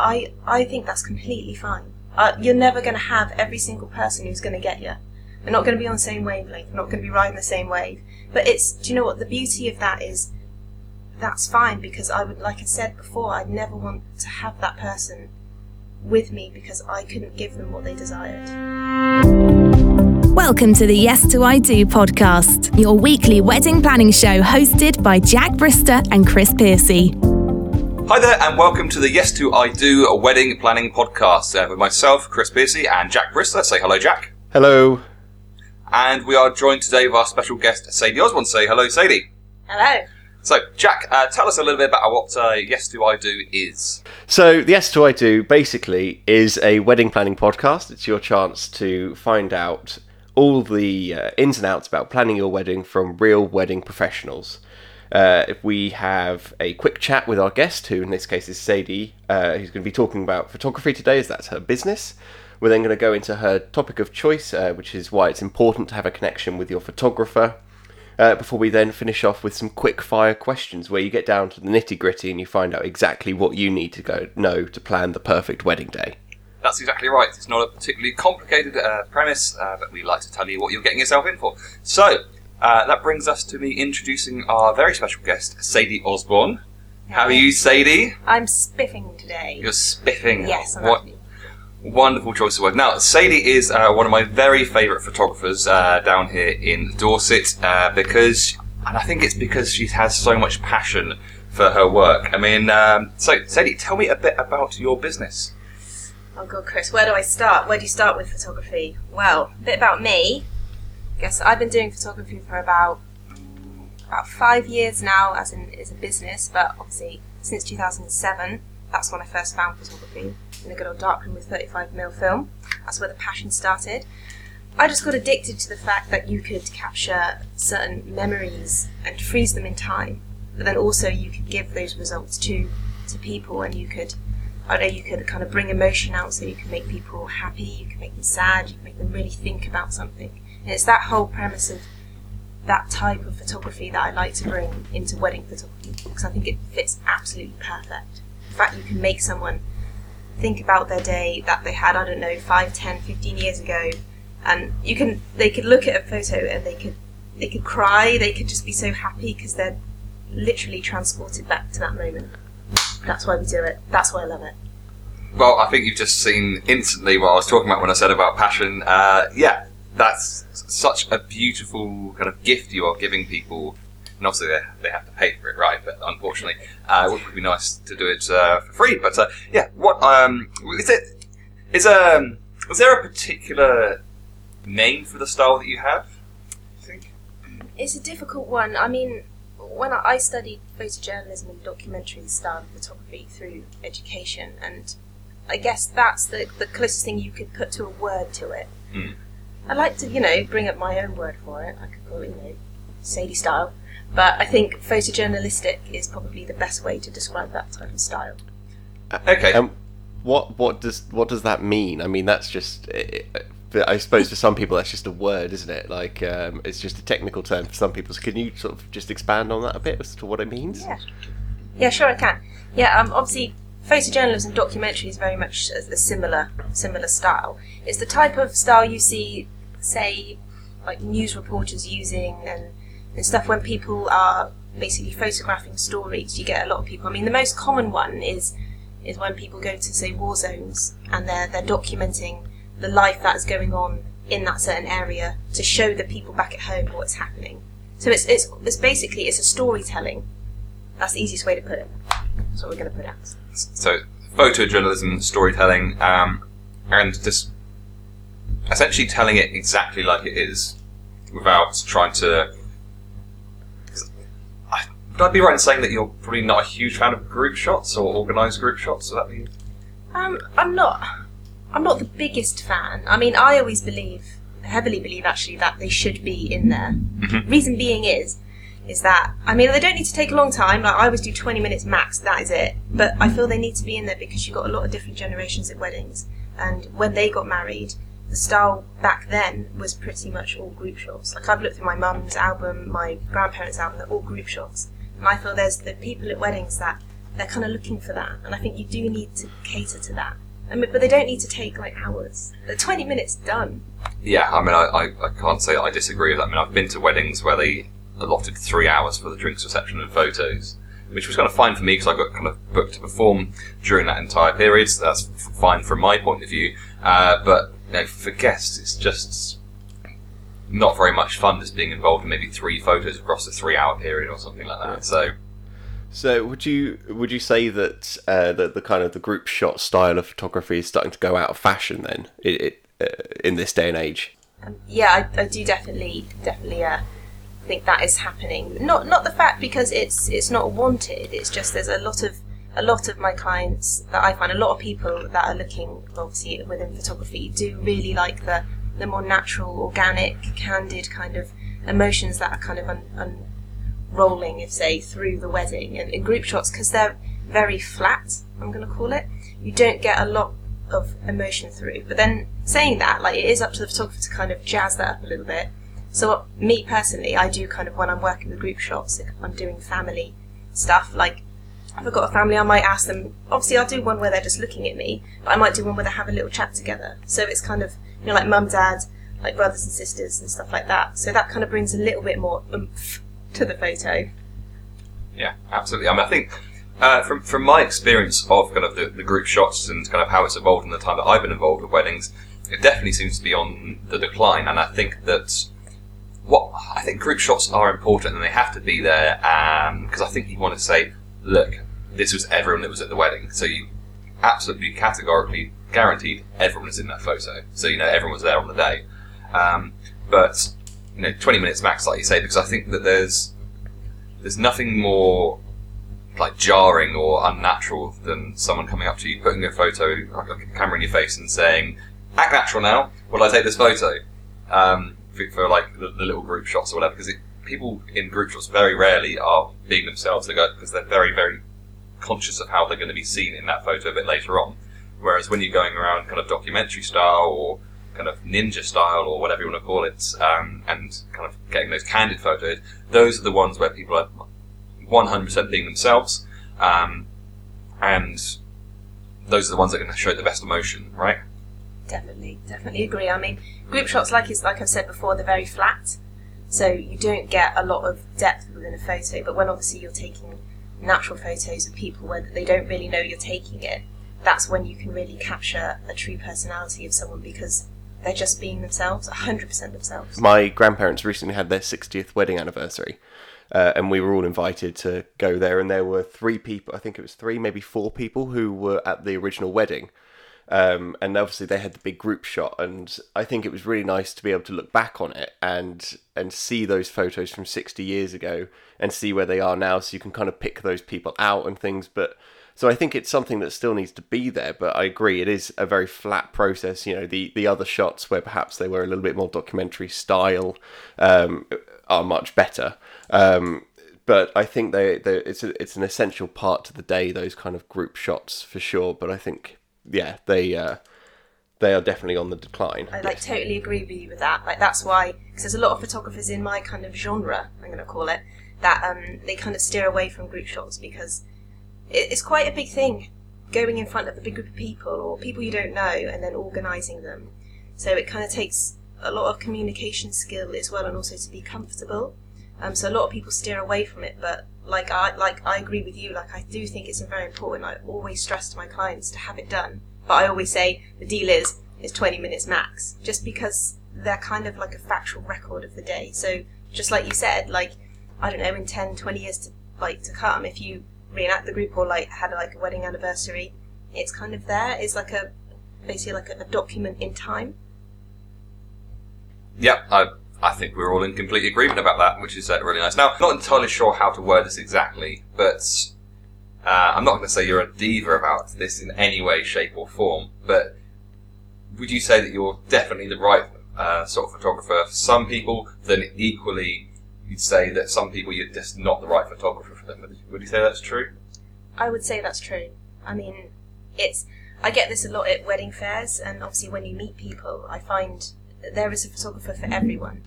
I I think that's completely fine. Uh, you're never going to have every single person who's going to get you. They're not going to be on the same wavelength. They're not going to be riding the same wave. But it's do you know what the beauty of that is? That's fine because I would, like I said before, I'd never want to have that person with me because I couldn't give them what they desired. Welcome to the Yes to I Do podcast, your weekly wedding planning show hosted by Jack Brister and Chris Piercy. Hi there, and welcome to the Yes to I Do a Wedding Planning podcast uh, with myself, Chris Piercy, and Jack Brister. Say hello, Jack. Hello. And we are joined today with our special guest, Sadie Osborne. Say hello, Sadie. Hello. So, Jack, uh, tell us a little bit about what uh, Yes to I Do is. So, the Yes to I Do basically is a wedding planning podcast. It's your chance to find out all the uh, ins and outs about planning your wedding from real wedding professionals. Uh, if we have a quick chat with our guest, who in this case is Sadie, uh, who's going to be talking about photography today, as that's her business. We're then going to go into her topic of choice, uh, which is why it's important to have a connection with your photographer. Uh, before we then finish off with some quick fire questions where you get down to the nitty gritty and you find out exactly what you need to go know to plan the perfect wedding day. That's exactly right. It's not a particularly complicated uh, premise, uh, but we like to tell you what you're getting yourself in for. So, uh, that brings us to me introducing our very special guest, Sadie Osborne. How are you, Sadie? I'm spiffing today. You're spiffing. Yes, I'm What happy. wonderful choice of word. Now, Sadie is uh, one of my very favourite photographers uh, down here in Dorset uh, because, and I think it's because she has so much passion for her work. I mean, um, so Sadie, tell me a bit about your business. Oh god, Chris, where do I start? Where do you start with photography? Well, a bit about me. Guess I've been doing photography for about about five years now, as in as a business. But obviously, since 2007, that's when I first found photography in a good old darkroom with 35mm film. That's where the passion started. I just got addicted to the fact that you could capture certain memories and freeze them in time, but then also you could give those results to to people, and you could I know you could kind of bring emotion out so you can make people happy, you can make them sad, you can make them really think about something. It's that whole premise of that type of photography that I like to bring into wedding photography because I think it fits absolutely perfect. The fact you can make someone think about their day that they had, I don't know, 5, 10, 15 years ago and you can they could look at a photo and they could they could cry, they could just be so happy because they're literally transported back to that moment. That's why we do it. That's why I love it. Well, I think you've just seen instantly what I was talking about when I said about passion. Uh, yeah, that's such a beautiful kind of gift you are giving people. And obviously, they, they have to pay for it, right? But unfortunately, uh, it would be nice to do it uh, for free. But uh, yeah, what um, is it? Is um, is there a particular name for the style that you have? Think? It's a difficult one. I mean, when I I studied photojournalism and documentary style photography through education, and I guess that's the, the closest thing you could put to a word to it. Mm. I like to, you know, bring up my own word for it. I could call it, you know, Sadie style. But I think photojournalistic is probably the best way to describe that type of style. Okay. And what what does what does that mean? I mean, that's just. I suppose for some people that's just a word, isn't it? Like um, it's just a technical term for some people. So can you sort of just expand on that a bit as to what it means? Yeah. Yeah, sure, I can. Yeah, um, obviously, photojournalism documentary is very much a, a similar similar style. It's the type of style you see, say, like news reporters using and, and stuff when people are basically photographing stories. You get a lot of people. I mean, the most common one is is when people go to say war zones and they're they're documenting the life that's going on in that certain area to show the people back at home what's happening. So it's it's it's basically it's a storytelling. That's the easiest way to put it. That's what we're going to put out. So photojournalism, storytelling, um, and just essentially telling it exactly like it is, without trying to. I- Would I be right in saying that you're probably not a huge fan of group shots or organised group shots? Would that be? Um, I'm not. I'm not the biggest fan. I mean, I always believe, heavily believe actually, that they should be in there. Reason being is, is that I mean they don't need to take a long time. Like I always do 20 minutes max. That is it. But I feel they need to be in there because you've got a lot of different generations at weddings, and when they got married, the style back then was pretty much all group shots. Like I've looked through my mum's album, my grandparents' album, they're all group shots. And I feel there's the people at weddings that they're kind of looking for that, and I think you do need to cater to that. I mean, but they don't need to take like hours. They're twenty minutes done. Yeah, I mean, I, I, I can't say I disagree with that. I mean, I've been to weddings where they allotted three hours for the drinks reception and photos, which was kind of fine for me because I got kind of booked to perform during that entire period. So that's f- fine from my point of view. Uh, but you know, for guests, it's just not very much fun just being involved in maybe three photos across a three-hour period or something like that. So. So would you would you say that uh, that the kind of the group shot style of photography is starting to go out of fashion then it, it, uh, in this day and age? Um, yeah, I, I do definitely definitely uh, think that is happening. Not not the fact because it's it's not wanted. It's just there's a lot of a lot of my clients that I find a lot of people that are looking obviously within photography do really like the the more natural, organic, candid kind of emotions that are kind of un, un, rolling, if say, through the wedding and in group shots because they're very flat. I'm going to call it. You don't get a lot of emotion through. But then saying that, like it is up to the photographer to kind of jazz that up a little bit. So me personally, I do kind of when I'm working with group shots, if I'm doing family stuff, like if I've got a family, I might ask them. Obviously, I'll do one where they're just looking at me, but I might do one where they have a little chat together. So it's kind of you know like mum, dad, like brothers and sisters and stuff like that. So that kind of brings a little bit more oomph to the photo. Yeah, absolutely. I mean, I think uh, from from my experience of kind of the, the group shots and kind of how it's evolved in the time that I've been involved with weddings, it definitely seems to be on the decline. And I think that what I think group shots are important and they have to be there because um, I think you want to say, look, this was everyone that was at the wedding, so you absolutely categorically guaranteed everyone was in that photo. So you know everyone was there on the day. Um, but you know, 20 minutes max, like you say, because I think that there's there's nothing more like jarring or unnatural than someone coming up to you, putting a photo, like a camera in your face, and saying, "Act natural now." Will I take this photo? Um, for, for, like the, the, little group shots or whatever, because people in group shots very rarely are being themselves. They go because they're very, very conscious of how they're going to be seen in that photo a bit later on. Whereas when you're going around kind of documentary style or kind of ninja style or whatever you want to call it, um, and kind of getting those candid photos, those are the ones where people are 100% being themselves, um, and those are the ones that are going to show the best emotion, right? Definitely, definitely agree. I mean, group shots, like is like I've said before, they're very flat, so you don't get a lot of depth within a photo. But when obviously you're taking natural photos of people where they don't really know you're taking it, that's when you can really capture a true personality of someone because they're just being themselves, 100% themselves. My grandparents recently had their 60th wedding anniversary. Uh, and we were all invited to go there, and there were three people. I think it was three, maybe four people who were at the original wedding. Um, and obviously they had the big group shot, and I think it was really nice to be able to look back on it and and see those photos from sixty years ago and see where they are now, so you can kind of pick those people out and things. But so I think it's something that still needs to be there, but I agree it is a very flat process. You know, the the other shots where perhaps they were a little bit more documentary style um, are much better. Um, but I think they, they it's a, it's an essential part to the day. Those kind of group shots for sure. But I think yeah, they uh, they are definitely on the decline. I like totally agree with you with that. Like that's why because there's a lot of photographers in my kind of genre. I'm going to call it that um, they kind of steer away from group shots because it's quite a big thing going in front of a big group of people or people you don't know and then organising them. So it kind of takes a lot of communication skill as well and also to be comfortable. Um, so a lot of people steer away from it, but like I like I agree with you. Like I do think it's very important. I always stress to my clients to have it done, but I always say the deal is is 20 minutes max, just because they're kind of like a factual record of the day. So just like you said, like I don't know, in 10, 20 years to like to come, if you reenact the group or like had like a wedding anniversary, it's kind of there. It's like a basically like a, a document in time. Yeah, I I think we're all in complete agreement about that, which is uh, really nice. Now, not entirely sure how to word this exactly, but uh, I'm not going to say you're a diva about this in any way, shape, or form. But would you say that you're definitely the right uh, sort of photographer for some people? Then equally, you'd say that some people you're just not the right photographer for them. Would you say that's true? I would say that's true. I mean, it's I get this a lot at wedding fairs, and obviously when you meet people, I find there is a photographer for everyone.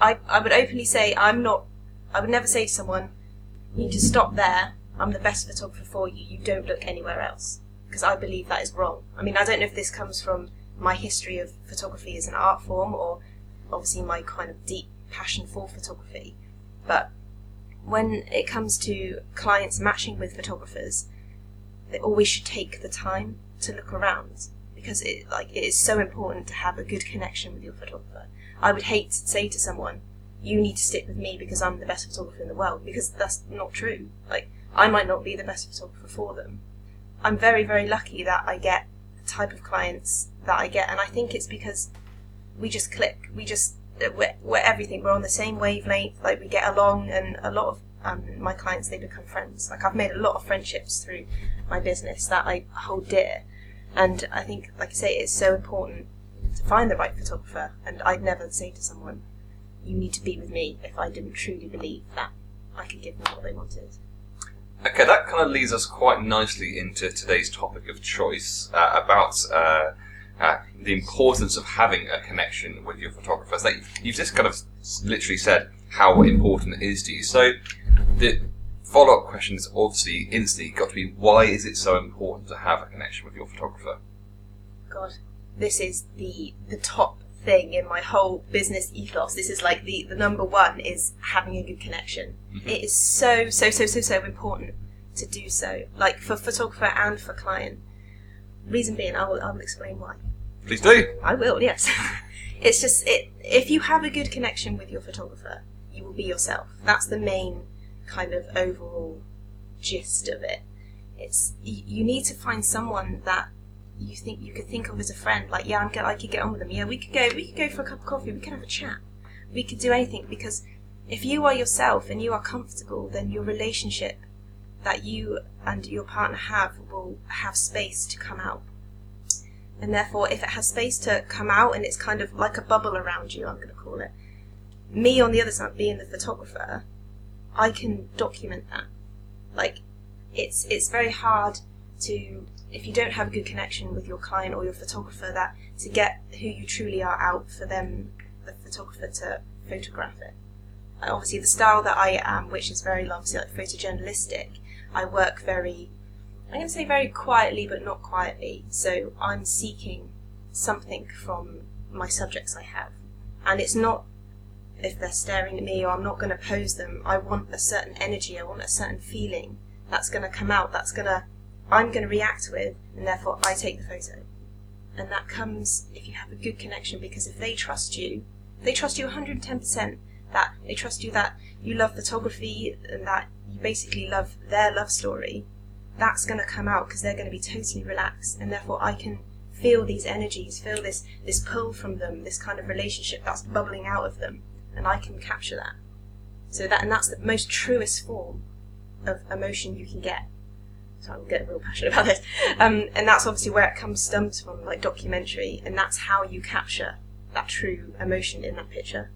I I would openly say I'm not. I would never say to someone, "You need to stop there. I'm the best photographer for you. You don't look anywhere else because I believe that is wrong. I mean, I don't know if this comes from my history of photography as an art form or obviously my kind of deep passion for photography, but when it comes to clients matching with photographers, they always should take the time to look around because it like it is so important to have a good connection with your photographer. I would hate to say to someone, "You need to stick with me because I'm the best photographer in the world," because that's not true. Like I might not be the best photographer for them. I'm very very lucky that I get the type of clients that I get, and I think it's because we just click. We just we're, we're everything. We're on the same wavelength. Like we get along, and a lot of um, my clients they become friends. Like I've made a lot of friendships through my business that I hold dear, and I think, like I say, it's so important to find the right photographer. And I'd never say to someone, "You need to be with me," if I didn't truly believe that I could give them what they wanted. Okay, that kind of leads us quite nicely into today's topic of choice uh, about uh, uh, the importance of having a connection with your photographers. Like, you've just kind of literally said how important it is to you. So, the follow up question is obviously instantly got to be why is it so important to have a connection with your photographer? God, this is the the top thing in my whole business ethos. This is like the the number one is having a good connection. Mm-hmm. It is so so so so so important to do so, like for photographer and for client. Reason being, I will I will explain why. Please do. I will, yes. it's just it. If you have a good connection with your photographer, you will be yourself. That's the main kind of overall gist of it. It's you, need to find someone that you think you could think of as a friend. Like, yeah, I'm. I could get on with them. Yeah, we could go. We could go for a cup of coffee. We could have a chat. We could do anything because if you are yourself and you are comfortable, then your relationship that you and your partner have will have space to come out and therefore if it has space to come out and it's kind of like a bubble around you i'm going to call it me on the other side being the photographer i can document that like it's it's very hard to if you don't have a good connection with your client or your photographer that to get who you truly are out for them the photographer to photograph it Uh, obviously the style that i am which is very obviously like photojournalistic i work very I'm going to say very quietly, but not quietly. So I'm seeking something from my subjects I have. And it's not if they're staring at me or I'm not going to pose them. I want a certain energy, I want a certain feeling that's going to come out, that's going to, I'm going to react with, and therefore I take the photo. And that comes if you have a good connection because if they trust you, they trust you 110%, that they trust you that you love photography and that you basically love their love story that's going to come out because they're going to be totally relaxed and therefore i can feel these energies feel this this pull from them this kind of relationship that's bubbling out of them and i can capture that so that and that's the most truest form of emotion you can get so i'm getting real passionate about this um, and that's obviously where it comes stems from like documentary and that's how you capture that true emotion in that picture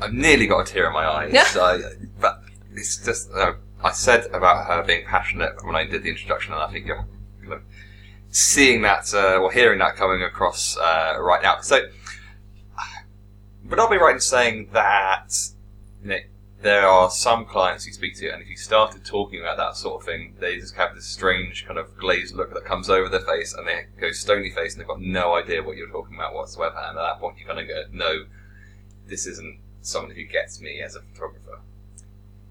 I've nearly got a tear in my eye. So, but it's just uh, I said about her being passionate when I did the introduction, and I think you're kind of seeing that uh, or hearing that coming across uh, right now. So, but I'll be right in saying that you know, there are some clients you speak to, and if you started talking about that sort of thing, they just have this strange kind of glazed look that comes over their face, and they go stony faced, and they've got no idea what you're talking about whatsoever. And at that point, you kind of go, "No, this isn't someone who gets me as a photographer."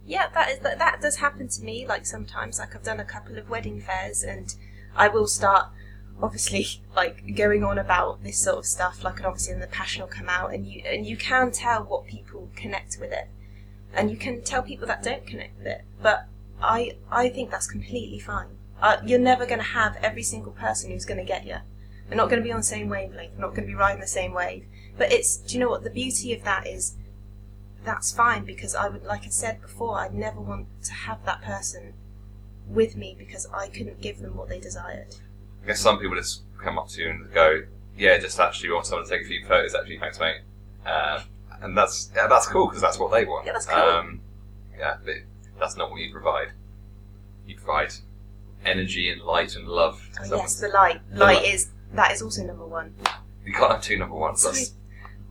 Yeah, that is that, that does happen to me. Like sometimes, like I've done a couple of wedding fairs, and I will start obviously like going on about this sort of stuff. Like, and obviously, then the passion will come out, and you and you can tell what people connect with it, and you can tell people that don't connect with it. But I I think that's completely fine. Uh, you're never going to have every single person who's going to get you. They're not going to be on the same wavelength. They're not going to be riding the same wave. But it's do you know what the beauty of that is? that's fine because I would, like I said before, I'd never want to have that person with me because I couldn't give them what they desired. I guess some people just come up to you and go, "Yeah, just actually want someone to take a few photos." Actually, thanks, mate. Um, and that's yeah, that's cool because that's what they want. Yeah, that's cool. Um, yeah, but that's not what you provide. You provide energy and light and love. Oh, yes, the light. The Light light. is that is also number one. You can't have two number ones. Sorry,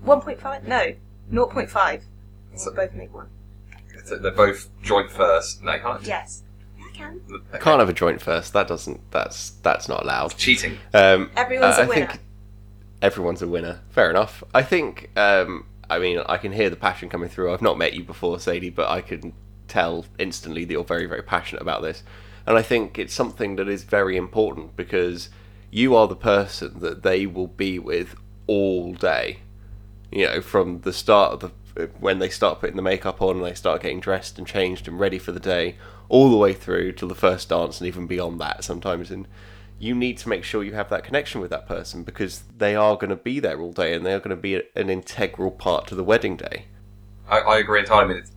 one point five? No, 0.5. So- both make one. they're both joint first. No, you can't. Yes. Can. Can't have a joint first. That doesn't. That's that's not allowed. Cheating. Um, Everyone's uh, a I winner. think everyone's a winner. Fair enough. I think. Um, I mean, I can hear the passion coming through. I've not met you before, Sadie, but I can tell instantly that you're very, very passionate about this. And I think it's something that is very important because you are the person that they will be with all day. You know, from the start of the when they start putting the makeup on and they start getting dressed and changed and ready for the day, all the way through till the first dance and even beyond that sometimes. And you need to make sure you have that connection with that person because they are going to be there all day and they are going to be an integral part to the wedding day. I, I agree entirely. It,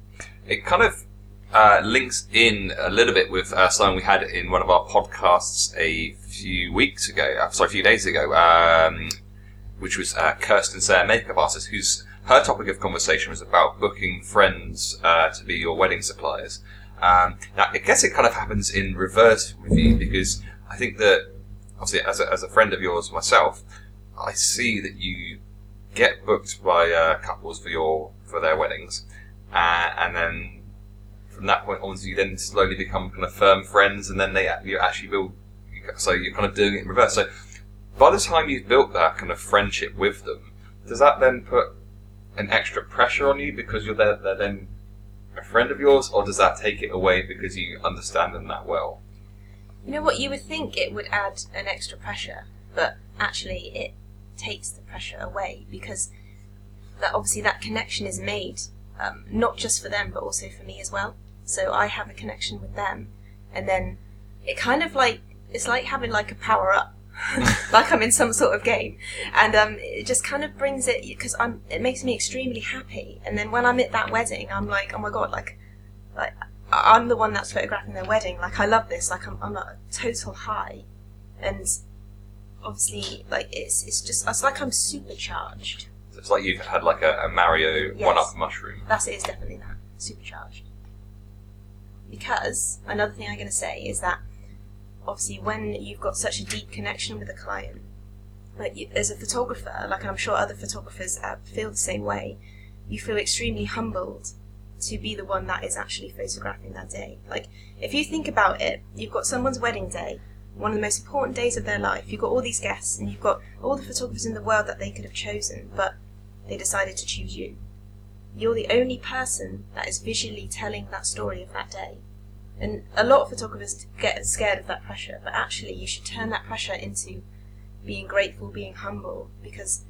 it kind of uh, links in a little bit with uh, something we had in one of our podcasts a few weeks ago, uh, sorry, a few days ago, um, which was uh, Kirsten Sayre, makeup artist, whose her topic of conversation was about booking friends uh, to be your wedding suppliers. Um, now, I guess it kind of happens in reverse with you because I think that, obviously, as a, as a friend of yours myself, I see that you get booked by uh, couples for your for their weddings, uh, and then from that point onwards, you then slowly become kind of firm friends, and then they you actually build. So you're kind of doing it in reverse. So by the time you've built that kind of friendship with them, does that then put an extra pressure on you because you're there, they're then a friend of yours, or does that take it away because you understand them that well? You know what? You would think it would add an extra pressure, but actually it takes the pressure away because that obviously that connection is made um, not just for them but also for me as well. So I have a connection with them, and then it kind of like it's like having like a power up, like I'm in some sort of game, and um, it just kind of brings it because I'm. It makes me extremely happy, and then when I'm at that wedding, I'm like, oh my god, like, like I'm the one that's photographing their wedding. Like I love this. Like I'm, I'm at a total high, and obviously, like it's it's just it's like I'm supercharged. So it's like you've had like a, a Mario Yes. one-up mushroom. That's it is definitely that supercharged. Because another thing I'm going to say is that obviously when you've got such a deep connection with a client, like you, as a photographer, like I'm sure other photographers uh, feel the same way, you feel extremely humbled to be the one that is actually photographing that day. Like if you think about it, you've got someone's wedding day, one of the most important days of their life. You've got all these guests and you've got all the photographers in the world that they could have chosen, but they decided to choose you you're the only person that is visually telling that story of that day. And a lot of photographers get scared of that pressure, but actually, you should turn that pressure into being grateful, being humble, because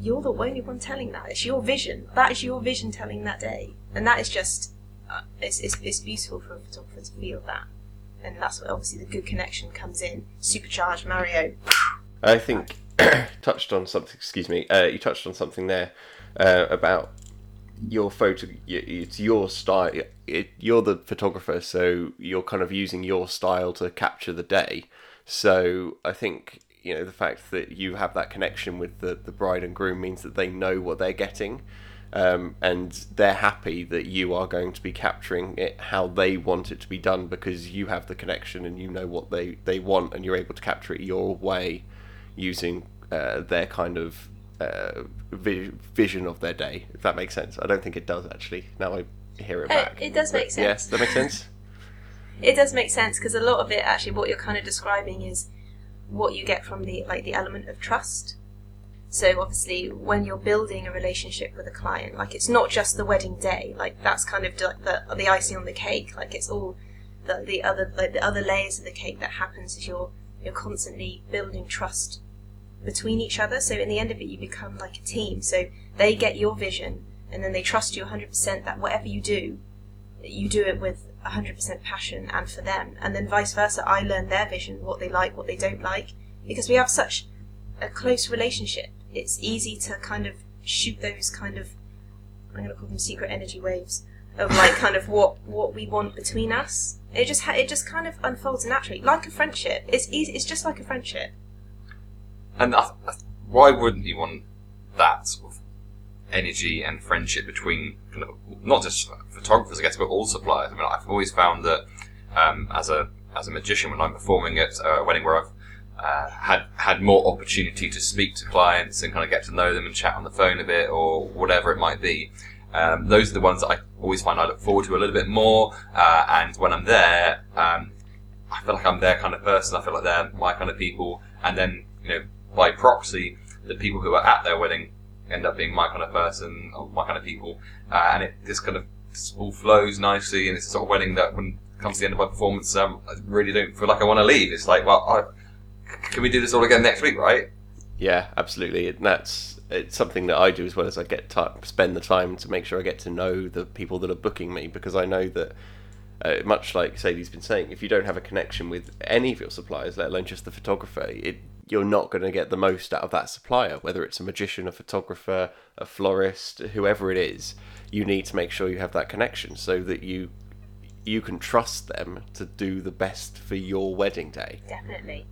you're the only one telling that. It's your vision. That is your vision telling that day. And that is just, uh, it's, it's, it's beautiful for a photographer to feel that. And that's where obviously the good connection comes in. Supercharged Mario. I think touched on something. Excuse me. Uh, you touched on something there uh, about your photo. It's your style. It, you're the photographer, so you're kind of using your style to capture the day. So I think you know the fact that you have that connection with the the bride and groom means that they know what they're getting. Um, and they're happy that you are going to be capturing it how they want it to be done because you have the connection and you know what they, they want and you're able to capture it your way using uh, their kind of uh, vi- vision of their day, if that makes sense. I don't think it does actually. Now I hear it Uh, back. it does make sense. Yes, that makes sense. it does make sense because a lot of it actually what you're kind of describing is what you get from the like the element of trust so obviously when you're building a relationship with a client like it's not just the wedding day like that's kind of like the, the icing on the cake like it's all the, the other like the other layers of the cake that happens is you're you're constantly building trust between each other. So in the end of it you become like a team. So they get your vision and then they trust you 100% that whatever you do you do it with 100% passion and for them. And then vice versa i learn their vision what they like what they don't like. Because we have such a close relationship. It's easy to kind of shoot those kind of i'm going to call them secret energy waves of like kind of what what we want between us. It just ha- it just kind of unfolds naturally. Like a friendship. It's easy it's just like a friendship And I, I, why wouldn't you want that sort of energy and friendship between kind of not just photographers, I guess, but all suppliers? I mean, I've always found that um, as a as a magician, when I'm performing at a wedding where I've uh, had had more opportunity to speak to clients and kind of get to know them and chat on the phone a bit or whatever it might be, Um, those are the ones that I always find I look forward to a little bit more. Uh, and when I'm there, um, I feel like I'm their kind of person. I feel like they're my kind of people. And then, you know, by proxy, the people who are at their wedding end up being my kind of person or my kind of people. Uh, and it just kind of all flows nicely. And it's a sort of wedding that when it comes to the end of my performance, um, I really don't feel like I want to leave. It's like, well, I, can we do this all again next week, right? Yeah, absolutely. And that's it's something that I do as well as I get time, spend the time to make sure I get to know the people that are booking me because I know that uh, much like Sadie's been saying, if you don't have a connection with any of your suppliers, let alone just the photographer, it you're not going to get the most out of that supplier. Whether it's a magician, a photographer, a florist, whoever it is, you need to make sure you have that connection so that you you can trust them to do the best for your wedding day. Definitely.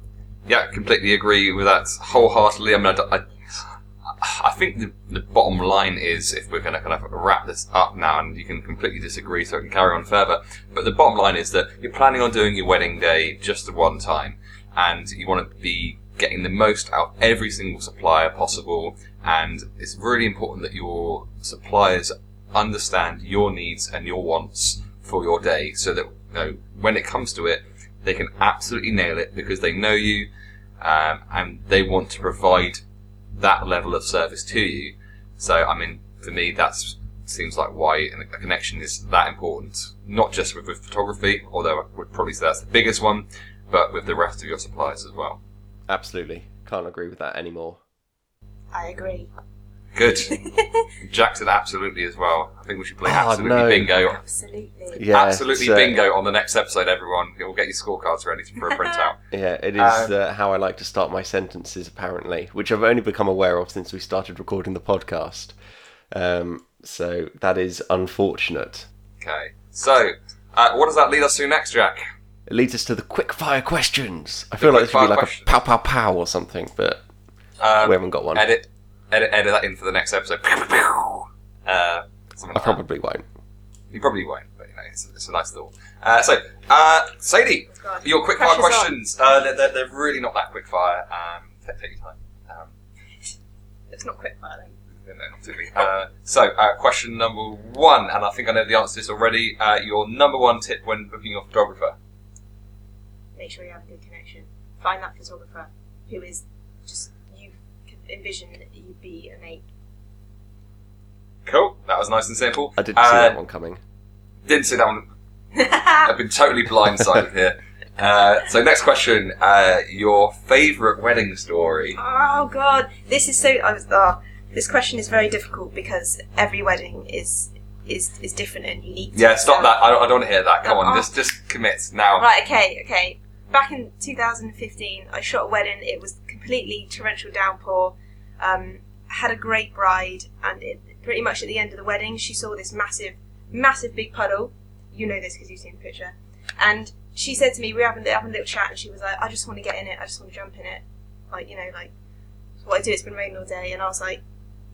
Yeah, completely agree with that wholeheartedly. I mean, I, I, I think the, the bottom line is, if we're going to kind of wrap this up now, and you can completely disagree, so I can carry on further, but the bottom line is that you're planning on doing your wedding day just the one time, and you want to be getting the most out of every single supplier possible, and it's really important that your suppliers understand your needs and your wants for your day, so that you know, when it comes to it, they can absolutely nail it because they know you, um, and they want to provide that level of service to you. So, I mean, for me, that seems like why a connection is that important. Not just with, with photography, although I would probably say that's the biggest one, but with the rest of your suppliers as well. Absolutely. Can't agree with that anymore. I agree. Good. Jackson, absolutely as well. I think we should play Oh, absolutely no. bingo. Absolutely. Yeah, absolutely it's, uh, bingo on the next episode, everyone. We'll get your scorecards ready for a printout. Yeah, it is Um, uh, how I like to start my sentences, apparently, which I've only become aware of since we started recording the podcast. Um, so that is unfortunate. Okay. So, uh, what does that lead us to next, Jack? It leads us to the quick fire questions. I feel like this should be like questions. a pow pow pow or something, but Um, we haven't got one. Edit, edit, edit that in for the next episode. Uh, something I like that. probably won't. You probably won't, but you know, it's, it's a nice thought. Uh, so, uh, Sadie, Go your quick fire questions. Uh, they're, they're, they're really not that quick fire. Um, take, take your time. Um, It's not quick fire then. no, not particularly. Uh, so, uh, question number one, and I think I know the answer to this already. Uh, your number one tip when booking your photographer. Make sure you have a good connection. Find that photographer who is just you can envision that you'd be a mate. Cool. That was nice and simple. I didn't see Uh, that one coming. Didn't see that one. I've been totally blindsided here. Uh, so, next question. Uh, your favourite wedding story. Oh god, this is so. I was. Oh, this question is very difficult because every wedding is is is different and unique. to Yeah, stop itself. that. I don't, I don't want to hear that. Come on, oh. just just commit now. Right. Okay. Okay. Back in 2015, I shot a wedding. It was completely torrential downpour. Um, had a great bride, and it, pretty much at the end of the wedding, she saw this massive, massive big puddle. You know this because you've seen the picture. And she said to me, we were having, having a little chat, and she was like, "I just want to get in it. I just want to jump in it. Like you know, like what I do. It's been raining all day." And I was like,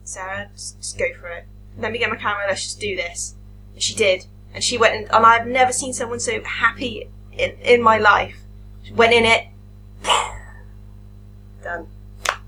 "Sarah, just, just go for it. Let me get my camera. Let's just do this." And she did, and she went, and, and I've never seen someone so happy in in my life. She went in it. Done.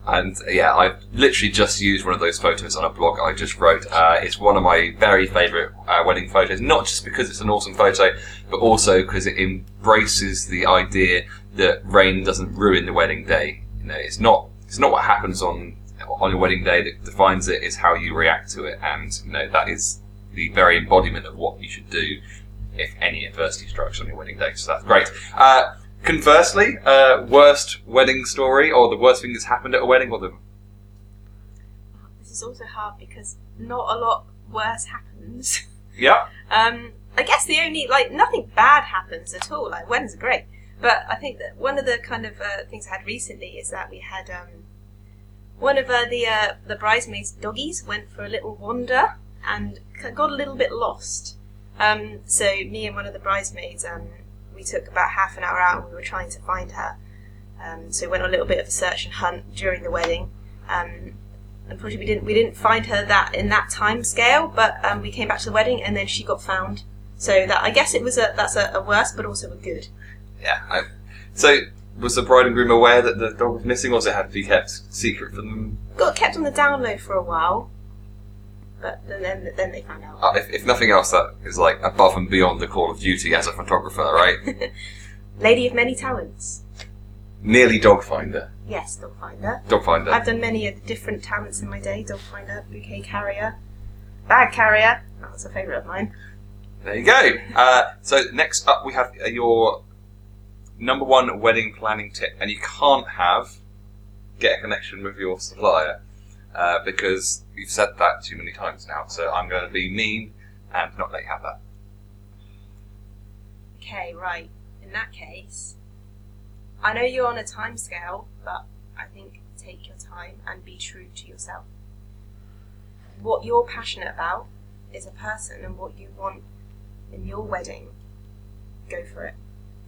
And yeah, I literally just used one of those photos on a blog I just wrote. Uh, it's one of my very favourite uh, wedding photos, not just because it's an awesome photo, but also because it embraces the idea that rain doesn't ruin the wedding day. You know, it's not it's not what happens on on your wedding day that defines it; it's how you react to it, and you know that is the very embodiment of what you should do if any adversity strikes on your wedding day. So that's great. Uh, conversely, uh, worst wedding story or the worst thing that's happened at a wedding or the This is also hard because not a lot worse happens. yeah Um, I guess the only like nothing bad happens at all. Like weddings are great, but I think that one of the kind of uh, things I had recently is that we had um, one of uh, the uh, the bridesmaids' doggies went for a little wander and got a little bit lost. Um, so me and one of the bridesmaids, um, we took about half an hour out and we were trying to find her. Um, so we went on a little bit of a search and hunt during the wedding. Um, unfortunately, we didn't we didn't find her that in that time scale, but um, we came back to the wedding and then she got found. So that I guess it was a that's a, a worse, but also a good. yeah I, so was the bride and groom aware that the dog was missing or was it had to be kept secret from them Got kept on the down low for a while. But then then, then they found out. Uh, if, if nothing else, that is like above and beyond the Call of Duty as a photographer, right? Lady of many talents. Nearly dog finder. Yes, dog finder. Dog finder. I've done many of the different talents in my day. Dog finder, bouquet carrier, bag carrier. That's a favourite of mine. There you go. Uh, so next up, we have uh, your number one wedding planning tip, and you can't have get a connection with your supplier uh, because you've said that too many times now. So I'm going to be mean and not let you have that. Okay, right. In that case, I know you're on a time scale, but I think take your time and be true to yourself. What you're passionate about is a person and what you want in your wedding. Go for it.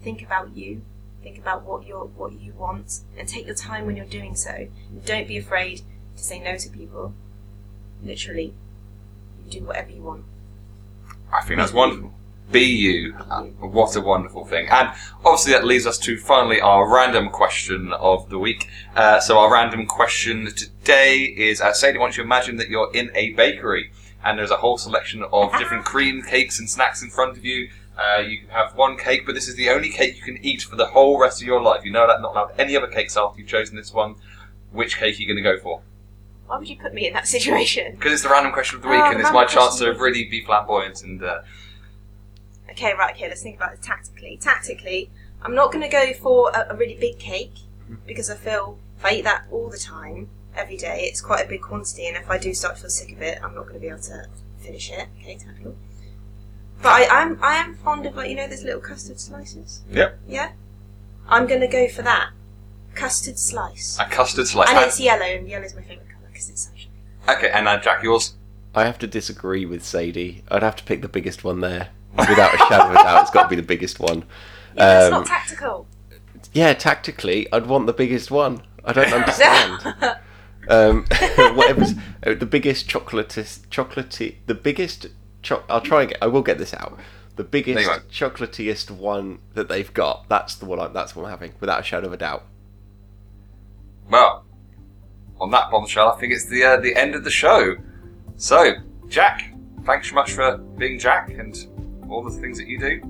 Think about you. Think about what you what you want, and take your time when you're doing so. Don't be afraid to say no to people. Literally, you do whatever you want. I think that's wonderful. Be you. What a wonderful thing. And obviously, that leads us to finally our random question of the week. Uh, so, our random question today is uh, Sadie, don't you imagine that you're in a bakery and there's a whole selection of different cream cakes and snacks in front of you. Uh, you can have one cake, but this is the only cake you can eat for the whole rest of your life. You know that not allowed any other cakes after you've chosen this one. Which cake are you going to go for? Why would you put me in that situation? Because it's the random question of the week, Oh, and it's random my chance question. to really be flamboyant and uh, Okay, right, okay, let's think about it tactically. Tactically, I'm not going to go for a, a really big cake because I feel if I eat that all the time, every day, it's quite a big quantity, and if I do start to feel sick of it, I'm not going to be able to finish it. Okay, tactical. But I am I am fond of like you know those little custard slices. Yep. Yeah. I'm going to go for that custard slice, a custard slice. and it's yellow, and yellow's my favourite colour because it's sunshine. Okay, and uh, Jack, yours. I have to disagree with Sadie. I'd have to pick the biggest one there. Without a shadow of a doubt, it's got to be the biggest one. Yeah, it's Um, not tactical. Yeah, tactically, I'd want the biggest one. I don't understand. um, whatever's uh, the biggest chocolatist, chocolatey, the biggest. Cho- I'll try and get. I will get this out. The biggest, There chocolatiest one that they've got. That's the one. I, that's what I'm having, without a shadow of a doubt. Well, on that bombshell, I think it's the uh, the end of the show. So, Jack, thanks so much for being Jack and all the things that you do.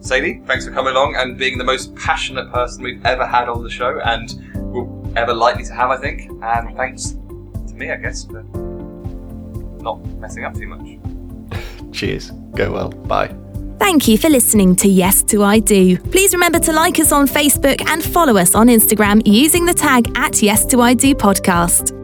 Sadie, thanks for coming along and being the most passionate person we've ever had on the show and will ever likely to have, I think. And thanks to me, I guess, for not messing up too much. Cheers. Go well. Bye. Thank you for listening to Yes to I Do. Please remember to like us on Facebook and follow us on Instagram using the tag at Yes to I Do podcast.